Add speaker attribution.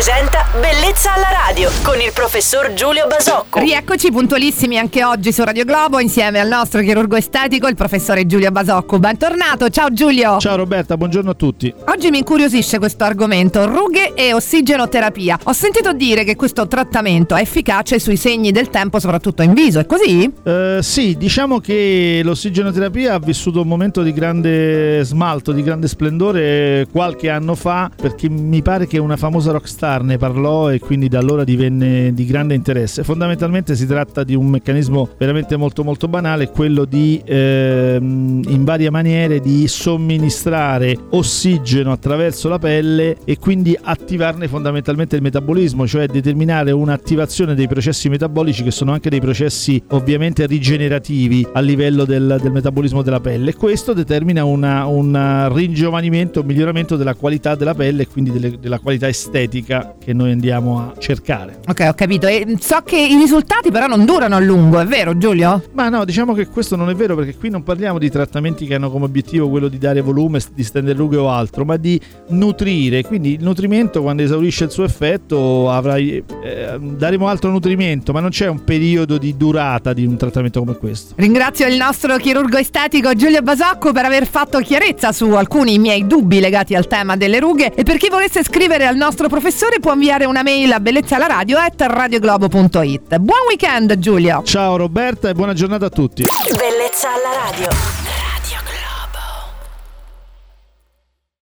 Speaker 1: presenta Bellezza alla radio con il professor Giulio Basocco.
Speaker 2: Rieccoci puntualissimi anche oggi su Radio Globo insieme al nostro chirurgo estetico, il professore Giulio Basocco. Bentornato, ciao Giulio.
Speaker 3: Ciao Roberta, buongiorno a tutti.
Speaker 2: Oggi mi incuriosisce questo argomento, rughe e ossigenoterapia. Ho sentito dire che questo trattamento è efficace sui segni del tempo, soprattutto in viso, è così?
Speaker 3: Uh, sì, diciamo che l'ossigenoterapia ha vissuto un momento di grande smalto, di grande splendore qualche anno fa, perché mi pare che una famosa rockstar ne parlò e quindi da allora divenne di grande interesse. Fondamentalmente si tratta di un meccanismo veramente molto molto banale, quello di ehm, in varie maniere di somministrare ossigeno attraverso la pelle e quindi attivarne fondamentalmente il metabolismo, cioè determinare un'attivazione dei processi metabolici che sono anche dei processi ovviamente rigenerativi a livello del, del metabolismo della pelle. Questo determina un ringiovanimento, un miglioramento della qualità della pelle e quindi delle, della qualità estetica che noi andiamo a cercare.
Speaker 2: Ok, ho capito. E so che i risultati però non durano a lungo, è vero Giulio?
Speaker 3: Ma no, diciamo che questo non è vero perché qui non parliamo di trattamenti che hanno come obiettivo quello di dare volume, di stendere rughe o altro, ma di nutrire. Quindi il nutrimento quando esaurisce il suo effetto avrai, eh, daremo altro nutrimento, ma non c'è un periodo di durata di un trattamento come questo.
Speaker 2: Ringrazio il nostro chirurgo estetico Giulio Basocco per aver fatto chiarezza su alcuni miei dubbi legati al tema delle rughe e per chi volesse scrivere al nostro professore può inviare una mail a bellezzalaradio.it. Buon weekend Giulio!
Speaker 3: Ciao Roberta e buona giornata a tutti!
Speaker 1: Bellezza alla radio.